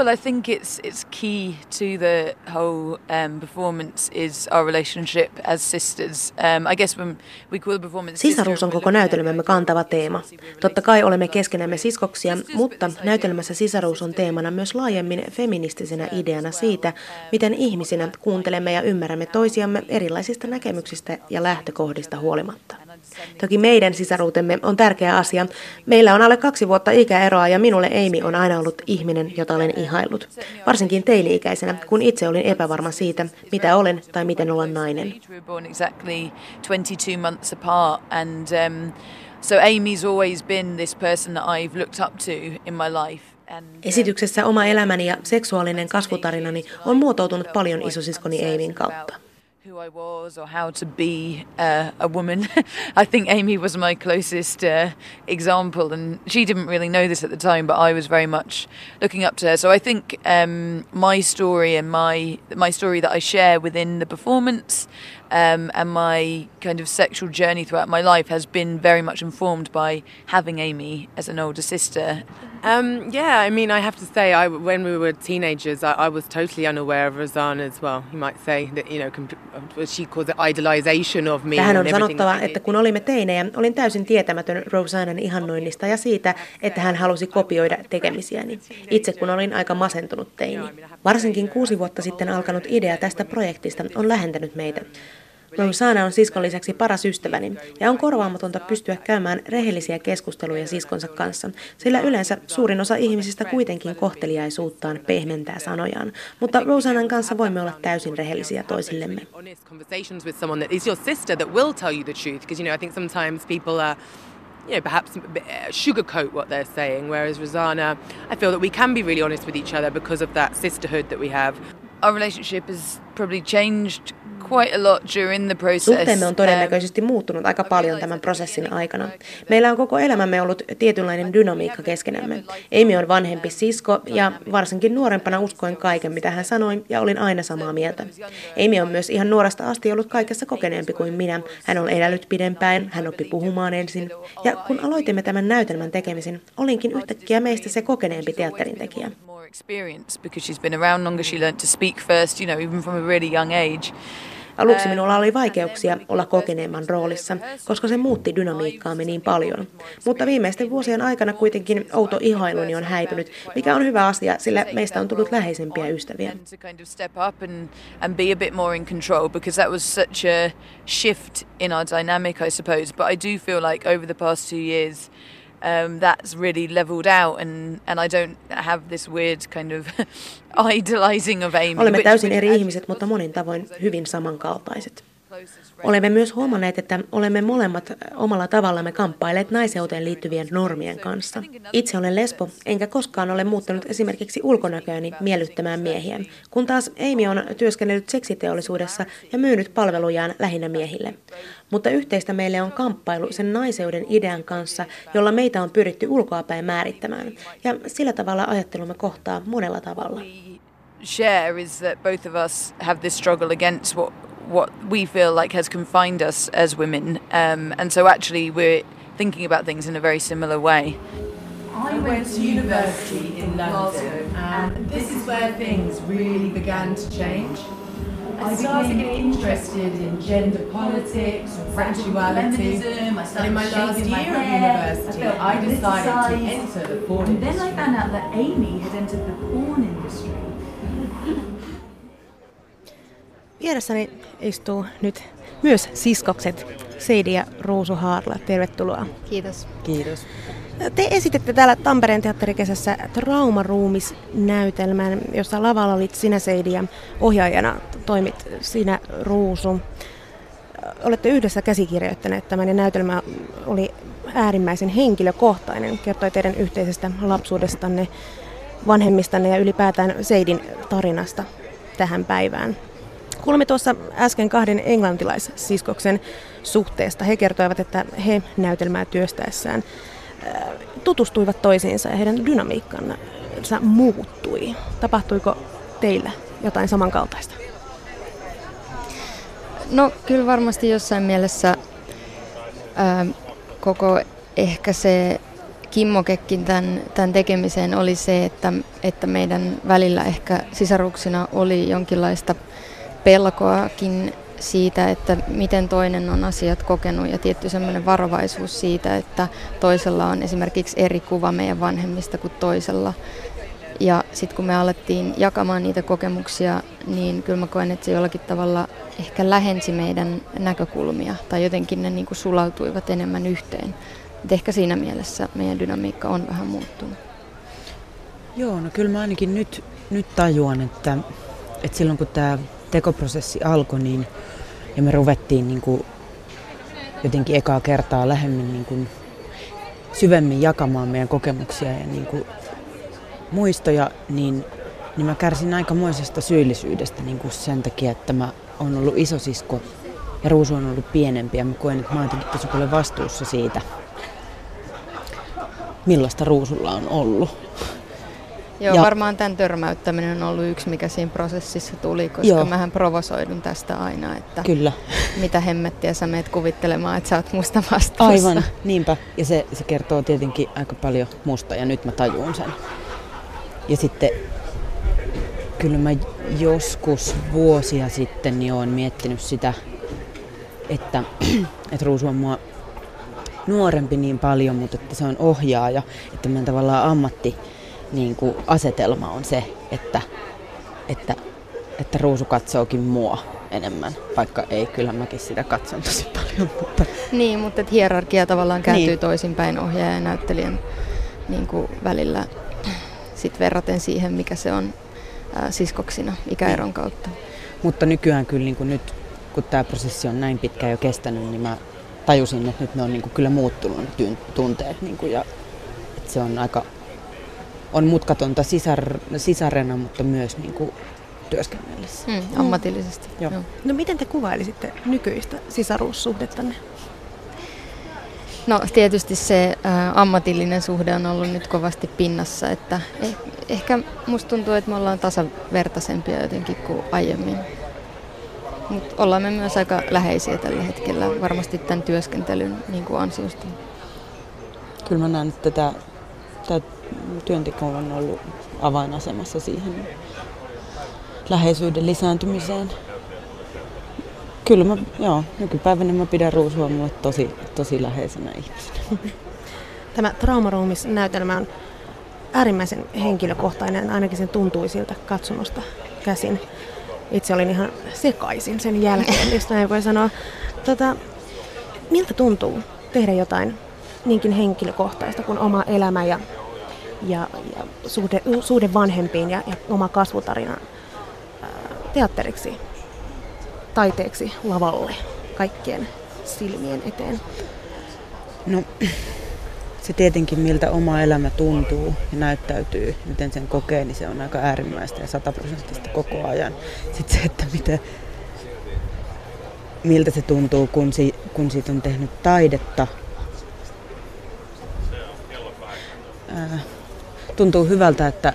Well, I think it's it's key to the whole um, performance is our relationship as sisters. Um, I guess when we call the performance Sisaruus on koko näytelmämme kantava teema. Totta kai olemme keskenämme siskoksia, mutta näytelmässä sisaruus on teemana myös laajemmin feministisenä ideana siitä, miten ihmisinä kuuntelemme ja ymmärrämme toisiamme erilaisista näkemyksistä ja lähtökohdista huolimatta. Toki meidän sisaruutemme on tärkeä asia. Meillä on alle kaksi vuotta ikäeroa ja minulle Amy on aina ollut ihminen, jota olen ihaillut. Varsinkin teini-ikäisenä, kun itse olin epävarma siitä, mitä olen tai miten olla nainen. We were born exactly 22 months apart, and um, so Amy's always been this person that I've looked up to in my life. Um, Esityksessä oma elämäni ja seksuaalinen kasvutarinani on muotoutunut paljon isosiskoni Amyn kautta. Who I was or how to be uh, a woman. I think Amy was my closest uh, example, and she didn't really know this at the time, but I was very much looking up to her. So I think um, my story and my my story that I share within the performance um, and my kind of sexual journey throughout my life has been very much informed by having Amy as an older sister. Um, yeah, I mean, I have to say, I, when we were teenagers, I, I was totally unaware of Rosanna as well. You might say that, you know, comp- what she calls it idolization of me. Tähän and on everything sanottava, että kun olimme teinejä, olin täysin tietämätön Rosannan ihannoinnista ja siitä, että hän halusi kopioida tekemisiäni. Itse kun olin aika masentunut teini. Varsinkin kuusi vuotta sitten alkanut idea tästä projektista on lähentänyt meitä. Rosanna on siskon lisäksi paras ystäväni ja on korvaamatonta pystyä käymään rehellisiä keskusteluja siskonsa kanssa, sillä yleensä suurin osa ihmisistä kuitenkin kohteliaisuuttaan pehmentää sanojaan, mutta Rosannan kanssa voimme olla täysin rehellisiä toisillemme. honest conversations with someone that is your sister that will tell you the truth. Because, you know, I think sometimes people are, you know, perhaps uh, sugarcoat what they're saying. Whereas Rosanna, I feel that we can be really honest with each other because of that sisterhood that we have. our relationship has probably changed quite a lot during the process. Suhteemme on todennäköisesti muuttunut aika paljon tämän prosessin aikana. Meillä on koko elämämme ollut tietynlainen dynamiikka keskenämme. Amy on vanhempi sisko ja varsinkin nuorempana uskoin kaiken, mitä hän sanoi ja olin aina samaa mieltä. Amy on myös ihan nuoresta asti ollut kaikessa kokeneempi kuin minä. Hän on elänyt pidempään, hän oppi puhumaan ensin. Ja kun aloitimme tämän näytelmän tekemisen, olinkin yhtäkkiä meistä se kokeneempi teatterintekijä. experience because she's been around longer. She learned to speak first, you know, even from a really young age. Aluksi minulla oli vaikeuksia olla kokeneemman roolissa, koska se muutti dynamiikkaamme niin paljon. Mutta viimeisten vuosien aikana kuitenkin outo ihailuni on häipynyt, mikä on hyvä asia, sillä meistä on tullut läheisempiä ystäviä. Shift in our dynamic, I suppose. But I do feel like over the past two years, um, that's really leveled out and, and I don't have this weird kind of idolizing of Amy. Olemme täysin eri ihmiset, mutta monin tavoin hyvin samankaltaiset. Olemme myös huomanneet, että olemme molemmat omalla tavallamme kamppailleet naiseuteen liittyvien normien kanssa. Itse olen lesbo, enkä koskaan ole muuttanut esimerkiksi ulkonäköäni miellyttämään miehiä, kun taas Amy on työskennellyt seksiteollisuudessa ja myynyt palvelujaan lähinnä miehille. Mutta yhteistä meille on kamppailu sen naiseuden idean kanssa, jolla meitä on pyritty ulkoapäin määrittämään. Ja sillä tavalla ajattelumme kohtaa monella tavalla. share is that both of us have this struggle against what what we feel like has confined us as women, um, and so actually we're thinking about things in a very similar way. I went to university in London, and this is where things really began to change. I started became interested in gender politics and sexuality. And in my last year of university, I decided to enter the porn And then I found out that Amy had entered the porn industry. Vieressäni istuu nyt myös siskokset Seidi ja Ruusu Haarla. Tervetuloa. Kiitos. Kiitos. Te esititte täällä Tampereen teatterikesässä Traumaruumis-näytelmän, jossa lavalla olit sinä Seidi ja ohjaajana toimit sinä Ruusu. Olette yhdessä käsikirjoittaneet tämän ja näytelmä oli äärimmäisen henkilökohtainen. Kertoi teidän yhteisestä lapsuudestanne, vanhemmistanne ja ylipäätään Seidin tarinasta tähän päivään. Kuulimme tuossa äsken kahden englantilaissiskoksen suhteesta. He kertoivat, että he näytelmää työstäessään äh, tutustuivat toisiinsa ja heidän dynamiikkansa muuttui. Tapahtuiko teillä jotain samankaltaista? No kyllä varmasti jossain mielessä ää, koko ehkä se kimmokekin tämän, tämän tekemiseen oli se, että, että meidän välillä ehkä sisaruksina oli jonkinlaista pelkoakin siitä, että miten toinen on asiat kokenut ja tietty semmoinen varovaisuus siitä, että toisella on esimerkiksi eri kuva meidän vanhemmista kuin toisella. Ja sitten kun me alettiin jakamaan niitä kokemuksia, niin kyllä mä koen, että se jollakin tavalla ehkä lähensi meidän näkökulmia tai jotenkin ne niin kuin sulautuivat enemmän yhteen. Et ehkä siinä mielessä meidän dynamiikka on vähän muuttunut. Joo, no kyllä mä ainakin nyt, nyt tajuan, että, että silloin kun tämä tekoprosessi alkoi, niin, ja me ruvettiin niin kuin jotenkin ekaa kertaa lähemmin niin kuin syvemmin jakamaan meidän kokemuksia ja niin kuin muistoja, niin, niin mä kärsin aikamoisesta syyllisyydestä niin kuin sen takia, että mä oon ollut isosisko ja Ruusu on ollut pienempi ja mä koen, että mä oon jotenkin tosi paljon vastuussa siitä, millaista Ruusulla on ollut. Joo, Ja- varmaan tämän törmäyttäminen on ollut yksi, mikä siinä prosessissa tuli, koska Joo. Mähän provosoidun tästä aina, että Kyllä. mitä hemmettiä sä meet kuvittelemaan, että sä oot musta vastuussa. Aivan, niinpä. Ja se, se kertoo tietenkin aika paljon musta ja nyt mä tajuun sen. Ja sitten kyllä mä joskus vuosia sitten niin oon miettinyt sitä, että, että Ruusu on mua nuorempi niin paljon, mutta että se on ohjaaja, että meidän tavallaan ammatti niin kuin asetelma on se, että, että, että Ruusu katsookin mua enemmän, vaikka ei, kyllä mäkin sitä katson tosi paljon, mutta Niin, mutta et hierarkia tavallaan kääntyy Niin. niin. toisinpäin ohjaajan ja näyttelijän niin kuin välillä sit verraten siihen, mikä se on ää, siskoksina ikäeron kautta. Mutta nykyään kyllä niin kuin nyt, kun tämä prosessi on näin pitkään jo kestänyt, niin mä tajusin, että nyt ne on niin kuin kyllä muuttunut tunteet. Niin kuin, ja että se on aika on mutkatonta sisar, sisarena, mutta myös niin kuin työskennellessä. Mm, ammatillisesti. Joo. Joo. No miten te kuvailisitte nykyistä sisaruussuhdettanne? No tietysti se ä, ammatillinen suhde on ollut nyt kovasti pinnassa, että eh, ehkä musta tuntuu, että me ollaan tasavertaisempia jotenkin kuin aiemmin. Mutta ollaan me myös aika läheisiä tällä hetkellä, varmasti tämän työskentelyn niin kuin ansiosta. Kyllä mä näen, että tämä, tämä työnteko on ollut avainasemassa siihen läheisyyden lisääntymiseen. Kyllä mä, joo, nykypäivänä mä pidän ruusua mulle tosi, tosi läheisenä ihmisenä. Tämä Traumaruumis-näytelmä on äärimmäisen henkilökohtainen, ainakin sen tuntui siltä katsomosta käsin. Itse olin ihan sekaisin sen jälkeen, jos näin voi sanoa. Tota, miltä tuntuu tehdä jotain niinkin henkilökohtaista kuin oma elämä ja, ja, ja suhde, suhde vanhempiin ja, ja oma kasvutarina ää, teatteriksi, taiteeksi, lavalle, kaikkien silmien eteen? No, se tietenkin miltä oma elämä tuntuu ja näyttäytyy, miten sen kokee, niin se on aika äärimmäistä ja sataprosenttista koko ajan. Sitten se, että mitä, miltä se tuntuu, kun, si, kun siitä on tehnyt taidetta. Ää, tuntuu hyvältä, että,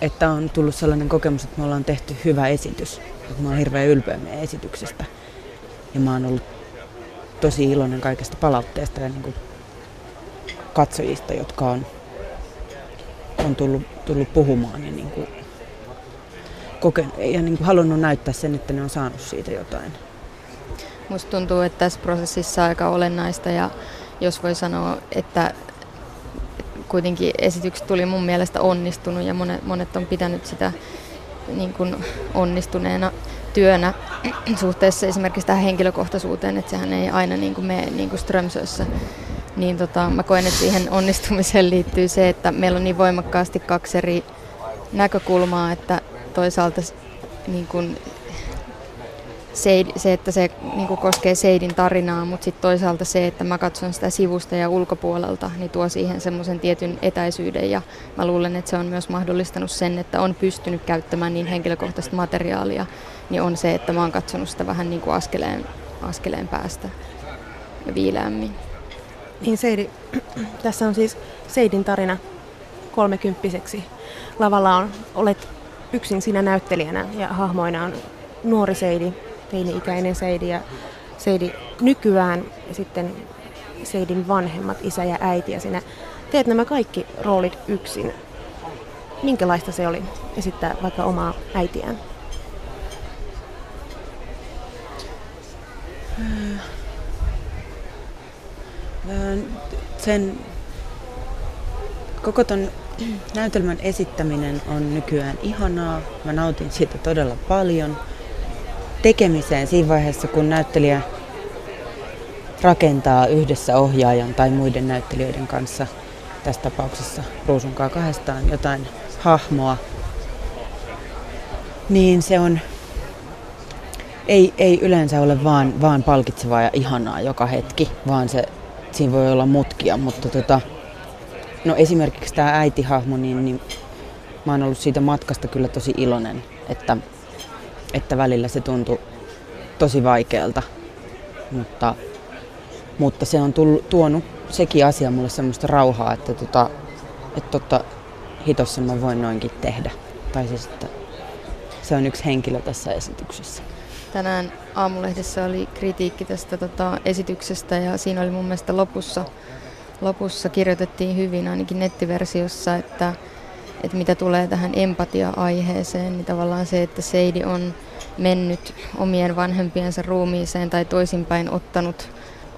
että on tullut sellainen kokemus, että me ollaan tehty hyvä esitys. Että mä oon hirveän ylpeä meidän esityksestä. Ja mä oon ollut tosi iloinen kaikesta palautteesta ja niin kuin katsojista, jotka on, on tullut, tullut puhumaan ja, niin kuin, koken, ja niin kuin halunnut näyttää sen, että ne on saanut siitä jotain. Musta tuntuu, että tässä prosessissa aika olennaista ja jos voi sanoa, että kuitenkin esitykset tuli mun mielestä onnistunut ja monet, monet on pitänyt sitä niin kuin onnistuneena työnä suhteessa esimerkiksi tähän henkilökohtaisuuteen, että sehän ei aina niin kuin mene niin kuin Strömsössä. Niin tota, mä koen, että siihen onnistumiseen liittyy se, että meillä on niin voimakkaasti kaksi eri näkökulmaa, että toisaalta niin kuin se, se, että se niin kuin koskee Seidin tarinaa, mutta sitten toisaalta se, että mä katson sitä sivusta ja ulkopuolelta, niin tuo siihen semmoisen tietyn etäisyyden ja mä luulen, että se on myös mahdollistanut sen, että on pystynyt käyttämään niin henkilökohtaista materiaalia, niin on se, että mä oon katsonut sitä vähän niin kuin askeleen, askeleen päästä ja viileämmin. Niin Seidi, tässä on siis Seidin tarina kolmekymppiseksi. Lavalla on, olet yksin siinä näyttelijänä ja hahmoina on nuori Seidi, teini-ikäinen Seidi ja Seidi nykyään ja sitten Seidin vanhemmat, isä ja äiti ja sinä teet nämä kaikki roolit yksin. Minkälaista se oli esittää vaikka omaa äitiään? Sen koko ton näytelmän esittäminen on nykyään ihanaa. Mä nautin siitä todella paljon. Tekemiseen siinä vaiheessa, kun näyttelijä rakentaa yhdessä ohjaajan tai muiden näyttelijöiden kanssa, tässä tapauksessa Ruusunkaa kahdestaan, jotain hahmoa, niin se on, ei, ei yleensä ole vaan, vaan palkitsevaa ja ihanaa joka hetki, vaan se, siinä voi olla mutkia, mutta tota, no esimerkiksi tämä äitihahmo, niin, niin mä oon ollut siitä matkasta kyllä tosi iloinen, että, että välillä se tuntui tosi vaikealta, mutta, mutta se on tullut, tuonut sekin asia mulle semmoista rauhaa, että, tota, että tota, hitossa mä voin noinkin tehdä. Tai siis, että se on yksi henkilö tässä esityksessä. Tänään aamulehdessä oli kritiikki tästä tota, esityksestä ja siinä oli mun mielestä lopussa, lopussa kirjoitettiin hyvin ainakin nettiversiossa, että, että mitä tulee tähän empatia-aiheeseen, niin tavallaan se, että Seidi on mennyt omien vanhempiensa ruumiiseen tai toisinpäin ottanut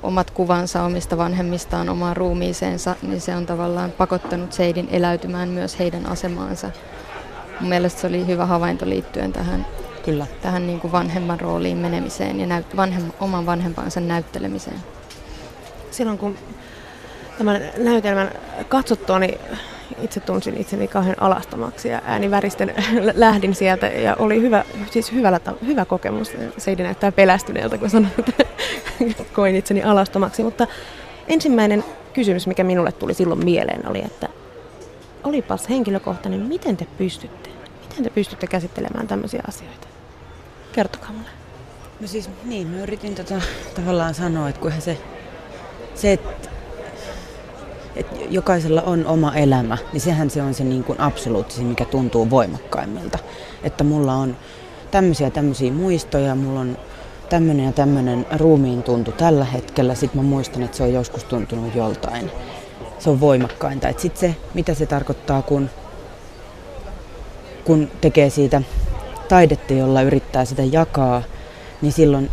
omat kuvansa omista vanhemmistaan omaan ruumiiseensa, niin se on tavallaan pakottanut Seidin eläytymään myös heidän asemaansa. Mun mielestä se oli hyvä havainto liittyen tähän, Kyllä. tähän niin kuin vanhemman rooliin menemiseen ja näyt, vanhem, oman vanhempansa näyttelemiseen. Silloin kun tämän näytelmän katsottua, niin itse tunsin itseni kauhean alastomaksi ja ääni väristen lähdin sieltä ja oli hyvä, siis hyvällä, hyvä kokemus. Seidi näyttää pelästyneeltä, kun sanoin, että koin itseni alastomaksi. Mutta ensimmäinen kysymys, mikä minulle tuli silloin mieleen, oli, että olipas henkilökohtainen, miten te pystytte? Miten Miten te pystytte käsittelemään tämmöisiä asioita? Kertokaa mulle. No siis niin, mä yritin tota, tavallaan sanoa, että kunhan se, se että et jokaisella on oma elämä, niin sehän se on se niin kuin absoluuttisin, mikä tuntuu voimakkaimmilta. Että mulla on tämmöisiä tämmöisiä muistoja, mulla on tämmöinen ja tämmöinen ruumiin tuntu tällä hetkellä, sitten mä muistan, että se on joskus tuntunut joltain. Se on voimakkainta. Sitten se, mitä se tarkoittaa, kun, kun tekee siitä taidetta, jolla yrittää sitä jakaa, niin silloin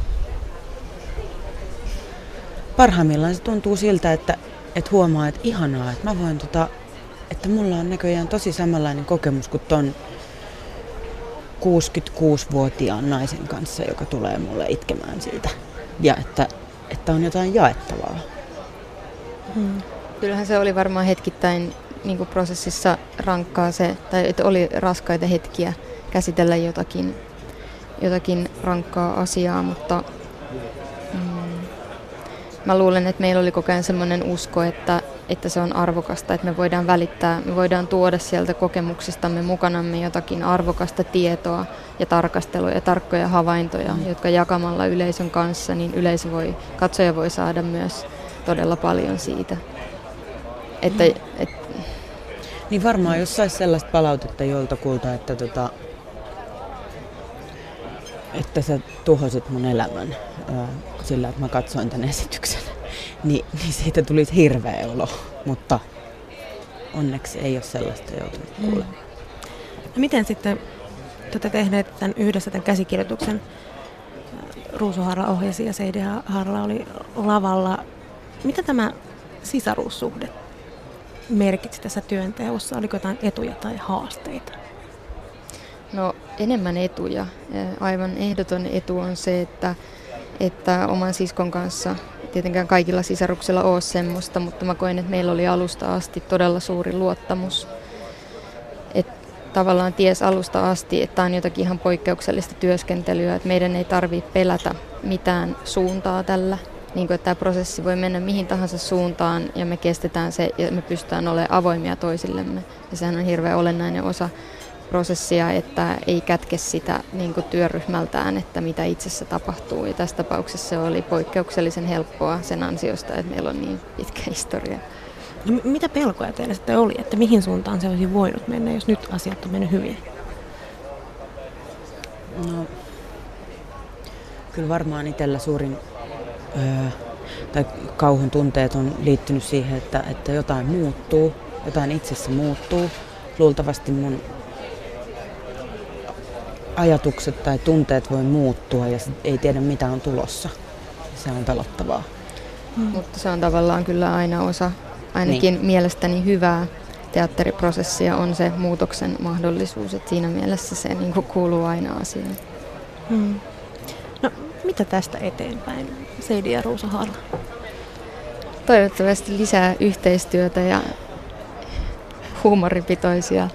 parhaimmillaan se tuntuu siltä, että, että huomaa, että ihanaa, että mä voin tota, että mulla on näköjään tosi samanlainen kokemus kuin ton 66-vuotiaan naisen kanssa, joka tulee mulle itkemään siitä. Ja että, että on jotain jaettavaa. Hmm. Kyllähän se oli varmaan hetkittäin niin kuin prosessissa rankkaa se, tai että oli raskaita hetkiä käsitellä jotakin, jotakin rankkaa asiaa, mutta mä luulen, että meillä oli koko ajan sellainen usko, että, että se on arvokasta, että me voidaan välittää, me voidaan tuoda sieltä kokemuksistamme mukanamme jotakin arvokasta tietoa ja tarkastelua ja tarkkoja havaintoja, mm. jotka jakamalla yleisön kanssa, niin yleisö voi, katsoja voi saada myös todella paljon siitä. Että, mm. et, niin varmaan, jos saisi sellaista palautetta joltakulta, että, tota, että sä tuhosit mun elämän ää, sillä, että mä katsoin tämän esityksen, niin, niin siitä tulisi hirveä olo. Mutta onneksi ei ole sellaista joutunut kuulemaan. Mm. No miten sitten te olette tehneet tämän yhdessä tämän käsikirjoituksen? Ruusu Harla ohjasi ja Seidi Harla oli lavalla. Mitä tämä sisaruussuhde merkitsi tässä työnteossa? Oliko jotain etuja tai haasteita? No enemmän etuja. Aivan ehdoton etu on se, että, että oman siskon kanssa, tietenkään kaikilla sisaruksilla ole semmoista, mutta mä koen, että meillä oli alusta asti todella suuri luottamus. Että tavallaan ties alusta asti, että on jotakin ihan poikkeuksellista työskentelyä, että meidän ei tarvitse pelätä mitään suuntaa tällä. Niin kuin, että tämä prosessi voi mennä mihin tahansa suuntaan ja me kestetään se ja me pystytään olemaan avoimia toisillemme. Ja sehän on hirveän olennainen osa prosessia, että ei kätke sitä niin kuin työryhmältään, että mitä itsessä tapahtuu. Ja tässä tapauksessa se oli poikkeuksellisen helppoa sen ansiosta, että meillä on niin pitkä historia. No, mitä pelkoja teillä sitten oli, että mihin suuntaan se olisi voinut mennä, jos nyt asiat on mennyt hyvin? No, kyllä varmaan itsellä suurin öö, tai kauhun tunteet on liittynyt siihen, että, että jotain muuttuu, jotain itsessä muuttuu. Luultavasti mun ajatukset tai tunteet voi muuttua ja ei tiedä mitä on tulossa. Se on pelottavaa. Mm. Mutta se on tavallaan kyllä aina osa, ainakin niin. mielestäni hyvää teatteriprosessia on se muutoksen mahdollisuus, että siinä mielessä se niin kuin kuuluu aina asiaan. Hmm. No, mitä tästä eteenpäin, Seidi ja Ruusa Harla? Toivottavasti lisää yhteistyötä ja huumoripitoisia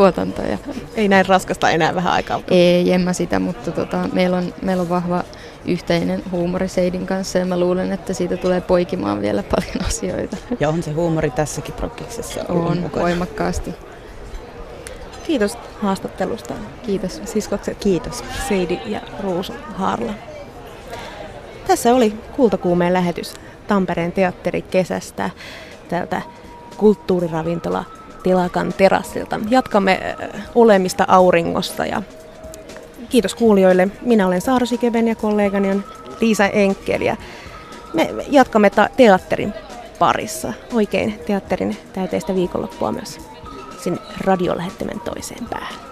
tuotantoja. Ei näin raskasta enää vähän aikaa. Ei, en mä sitä, mutta tota, meillä, on, meillä on vahva yhteinen huumori Seidin kanssa ja mä luulen, että siitä tulee poikimaan vielä paljon asioita. Ja on se huumori tässäkin prokkiksessa On, mukana. voimakkaasti. Kiitos haastattelusta. Kiitos. Siskokset. Kiitos. Seidi ja Ruusu Harla. Tässä oli Kultakuumeen lähetys Tampereen teatterikesästä täältä kulttuuriravintola Tilakan terassilta. Jatkamme olemista auringosta ja kiitos kuulijoille. Minä olen Saara Sikeben ja kollegani on Liisa Enkel ja me jatkamme ta- teatterin parissa. Oikein teatterin täyteistä viikonloppua myös sinne radiolähettimen toiseen päähän.